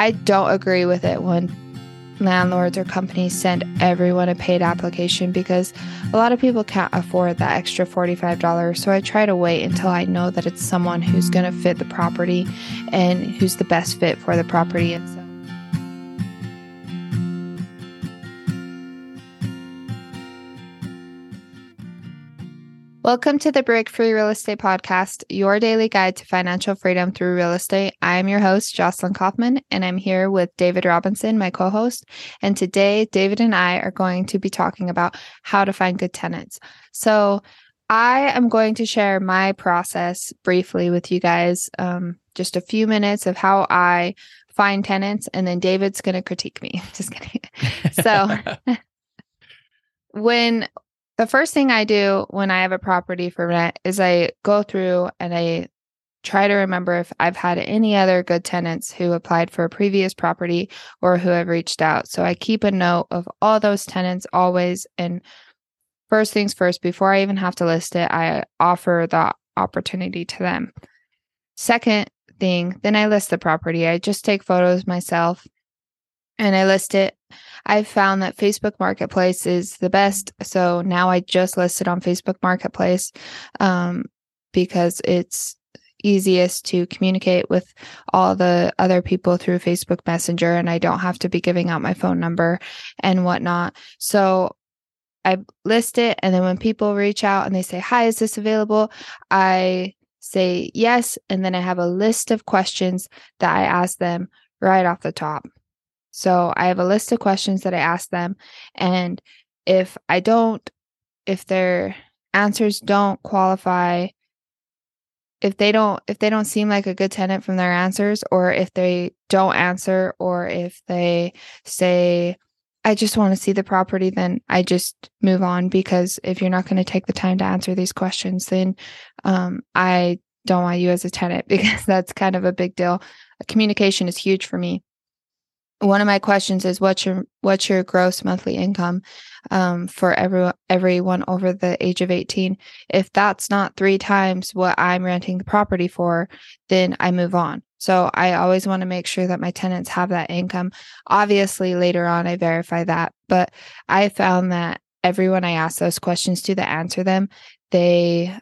I don't agree with it when landlords or companies send everyone a paid application because a lot of people can't afford that extra $45. So I try to wait until I know that it's someone who's going to fit the property and who's the best fit for the property. And so Welcome to the Break Free Real Estate Podcast, your daily guide to financial freedom through real estate. I am your host, Jocelyn Kaufman, and I'm here with David Robinson, my co host. And today, David and I are going to be talking about how to find good tenants. So, I am going to share my process briefly with you guys, um, just a few minutes of how I find tenants, and then David's going to critique me. Just kidding. So, when the first thing I do when I have a property for rent is I go through and I try to remember if I've had any other good tenants who applied for a previous property or who have reached out. So I keep a note of all those tenants always. And first things first, before I even have to list it, I offer the opportunity to them. Second thing, then I list the property. I just take photos myself and I list it. I've found that Facebook Marketplace is the best. So now I just listed on Facebook Marketplace um, because it's easiest to communicate with all the other people through Facebook Messenger and I don't have to be giving out my phone number and whatnot. So I list it and then when people reach out and they say, Hi, is this available? I say yes. And then I have a list of questions that I ask them right off the top. So I have a list of questions that I ask them. And if I don't, if their answers don't qualify, if they don't, if they don't seem like a good tenant from their answers, or if they don't answer, or if they say, I just want to see the property, then I just move on because if you're not going to take the time to answer these questions, then um, I don't want you as a tenant because that's kind of a big deal. Communication is huge for me one of my questions is what's your what's your gross monthly income um, for every everyone over the age of 18 if that's not three times what i'm renting the property for then i move on. So i always want to make sure that my tenants have that income. Obviously later on i verify that but i found that everyone i ask those questions to that answer them they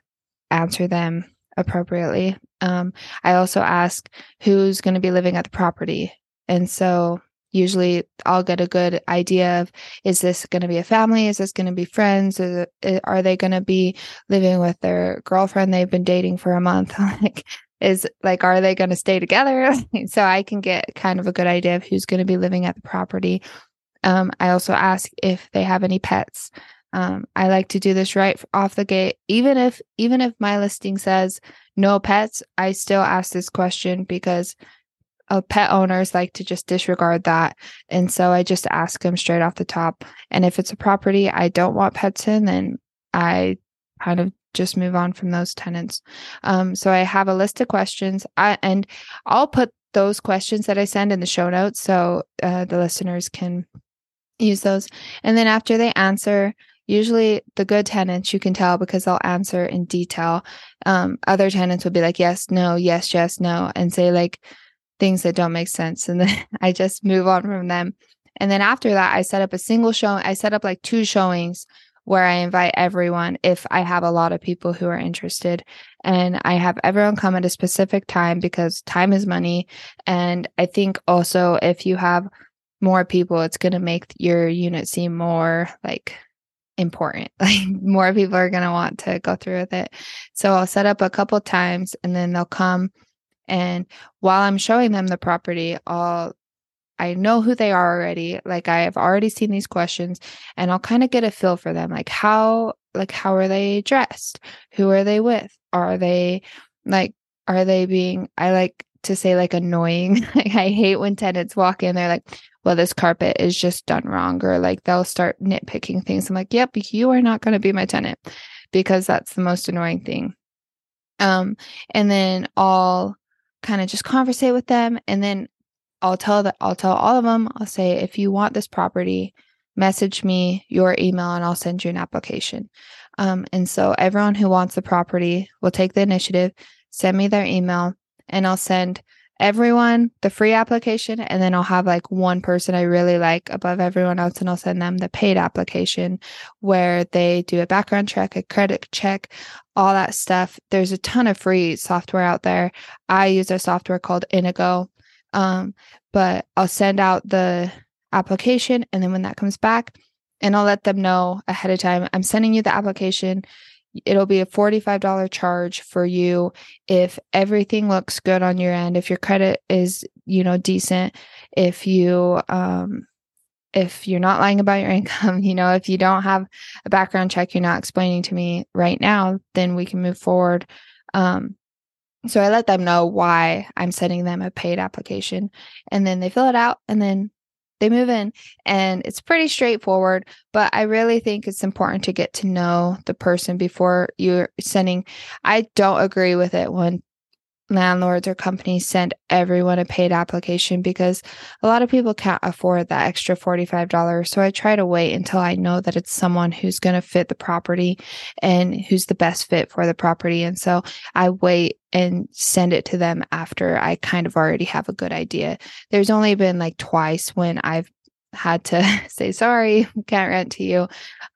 answer them appropriately. Um, i also ask who's going to be living at the property and so usually I'll get a good idea of is this going to be a family? Is this going to be friends? It, are they going to be living with their girlfriend they've been dating for a month? like, is like, are they going to stay together? so I can get kind of a good idea of who's going to be living at the property. Um, I also ask if they have any pets. Um, I like to do this right off the gate. Even if even if my listing says no pets, I still ask this question because uh, pet owners like to just disregard that. And so I just ask them straight off the top. And if it's a property I don't want pets in, then I kind of just move on from those tenants. Um, so I have a list of questions, I, and I'll put those questions that I send in the show notes so uh, the listeners can use those. And then after they answer, usually the good tenants you can tell because they'll answer in detail. Um, other tenants will be like, yes, no, yes, yes, no, and say like, things that don't make sense. And then I just move on from them. And then after that, I set up a single show. I set up like two showings where I invite everyone if I have a lot of people who are interested. And I have everyone come at a specific time because time is money. And I think also if you have more people, it's going to make your unit seem more like important. Like more people are going to want to go through with it. So I'll set up a couple times and then they'll come and while I'm showing them the property, I'll I know who they are already. Like I have already seen these questions and I'll kind of get a feel for them. Like how like how are they dressed? Who are they with? Are they like are they being I like to say like annoying. like I hate when tenants walk in, they're like, well, this carpet is just done wrong, or like they'll start nitpicking things. I'm like, yep, you are not going to be my tenant because that's the most annoying thing. Um, and then I'll kind of just conversate with them and then I'll tell that I'll tell all of them, I'll say if you want this property, message me your email and I'll send you an application. Um, and so everyone who wants the property will take the initiative, send me their email, and I'll send everyone the free application and then I'll have like one person I really like above everyone else and I'll send them the paid application where they do a background check, a credit check, all that stuff. There's a ton of free software out there. I use a software called Innago. Um, but I'll send out the application and then when that comes back and I'll let them know ahead of time I'm sending you the application it'll be a $45 charge for you if everything looks good on your end if your credit is you know decent if you um if you're not lying about your income you know if you don't have a background check you're not explaining to me right now then we can move forward. Um so i let them know why i'm sending them a paid application and then they fill it out and then they move in and it's pretty straightforward but i really think it's important to get to know the person before you're sending. I don't agree with it when landlords or companies send everyone a paid application because a lot of people can't afford that extra $45 so i try to wait until i know that it's someone who's going to fit the property and who's the best fit for the property and so i wait and send it to them after I kind of already have a good idea. There's only been like twice when I've had to say sorry, can't rent to you.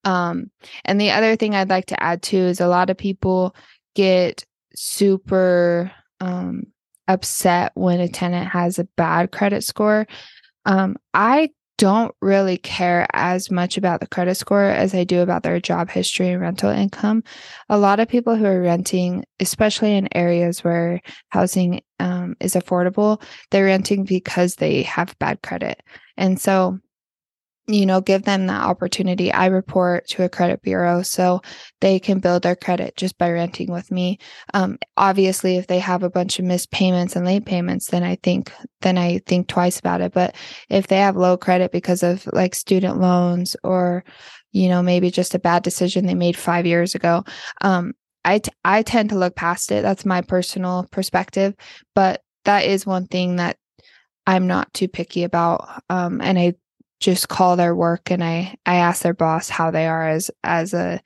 Um, and the other thing I'd like to add too is a lot of people get super um, upset when a tenant has a bad credit score. Um, I don't really care as much about the credit score as I do about their job history and rental income. A lot of people who are renting, especially in areas where housing um, is affordable, they're renting because they have bad credit. And so you know, give them that opportunity. I report to a credit bureau so they can build their credit just by renting with me. Um, obviously, if they have a bunch of missed payments and late payments, then I think then I think twice about it. But if they have low credit because of like student loans or, you know, maybe just a bad decision they made five years ago, um, I, t- I tend to look past it. That's my personal perspective. But that is one thing that I'm not too picky about. Um, and I just call their work and I I ask their boss how they are as as a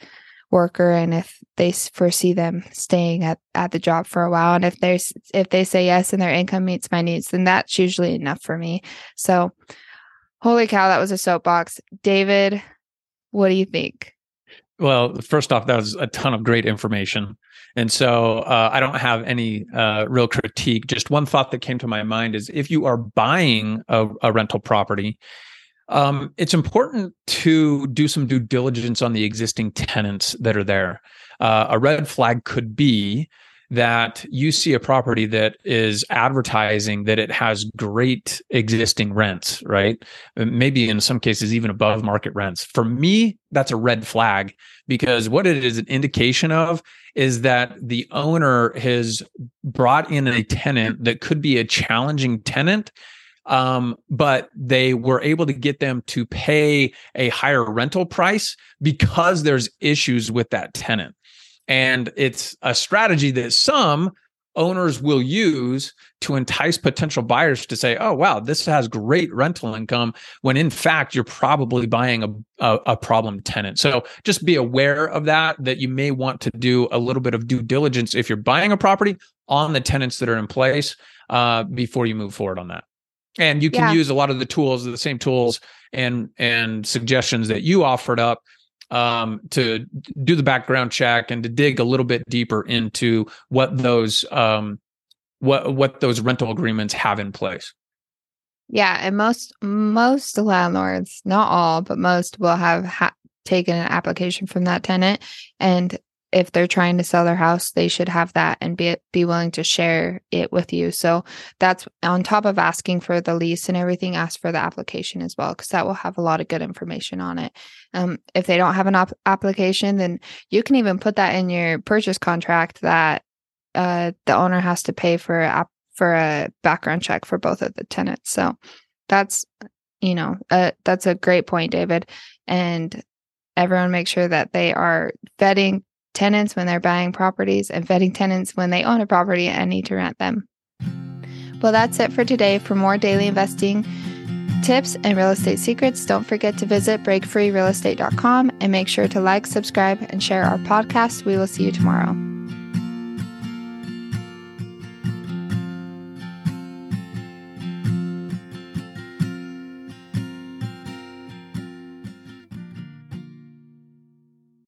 worker and if they foresee them staying at at the job for a while and if there's if they say yes and their income meets my needs then that's usually enough for me. So holy cow that was a soapbox. David, what do you think? Well, first off, that was a ton of great information. And so uh, I don't have any uh, real critique. Just one thought that came to my mind is if you are buying a, a rental property um, it's important to do some due diligence on the existing tenants that are there. Uh, a red flag could be that you see a property that is advertising that it has great existing rents, right? Maybe in some cases, even above market rents. For me, that's a red flag because what it is an indication of is that the owner has brought in a tenant that could be a challenging tenant um, but they were able to get them to pay a higher rental price because there's issues with that tenant. And it's a strategy that some owners will use to entice potential buyers to say, oh, wow, this has great rental income, when in fact, you're probably buying a, a, a, problem tenant. So just be aware of that, that you may want to do a little bit of due diligence if you're buying a property on the tenants that are in place uh, before you move forward on that and you can yeah. use a lot of the tools the same tools and and suggestions that you offered up um, to do the background check and to dig a little bit deeper into what those um, what what those rental agreements have in place yeah and most most landlords not all but most will have ha- taken an application from that tenant and if they're trying to sell their house, they should have that and be be willing to share it with you. So that's on top of asking for the lease and everything, ask for the application as well because that will have a lot of good information on it. Um, if they don't have an op- application, then you can even put that in your purchase contract that uh, the owner has to pay for a for a background check for both of the tenants. So that's you know uh, that's a great point, David, and everyone make sure that they are vetting tenants when they're buying properties and vetting tenants when they own a property and need to rent them. Well, that's it for today. For more daily investing tips and real estate secrets, don't forget to visit breakfreerealestate.com and make sure to like, subscribe, and share our podcast. We will see you tomorrow.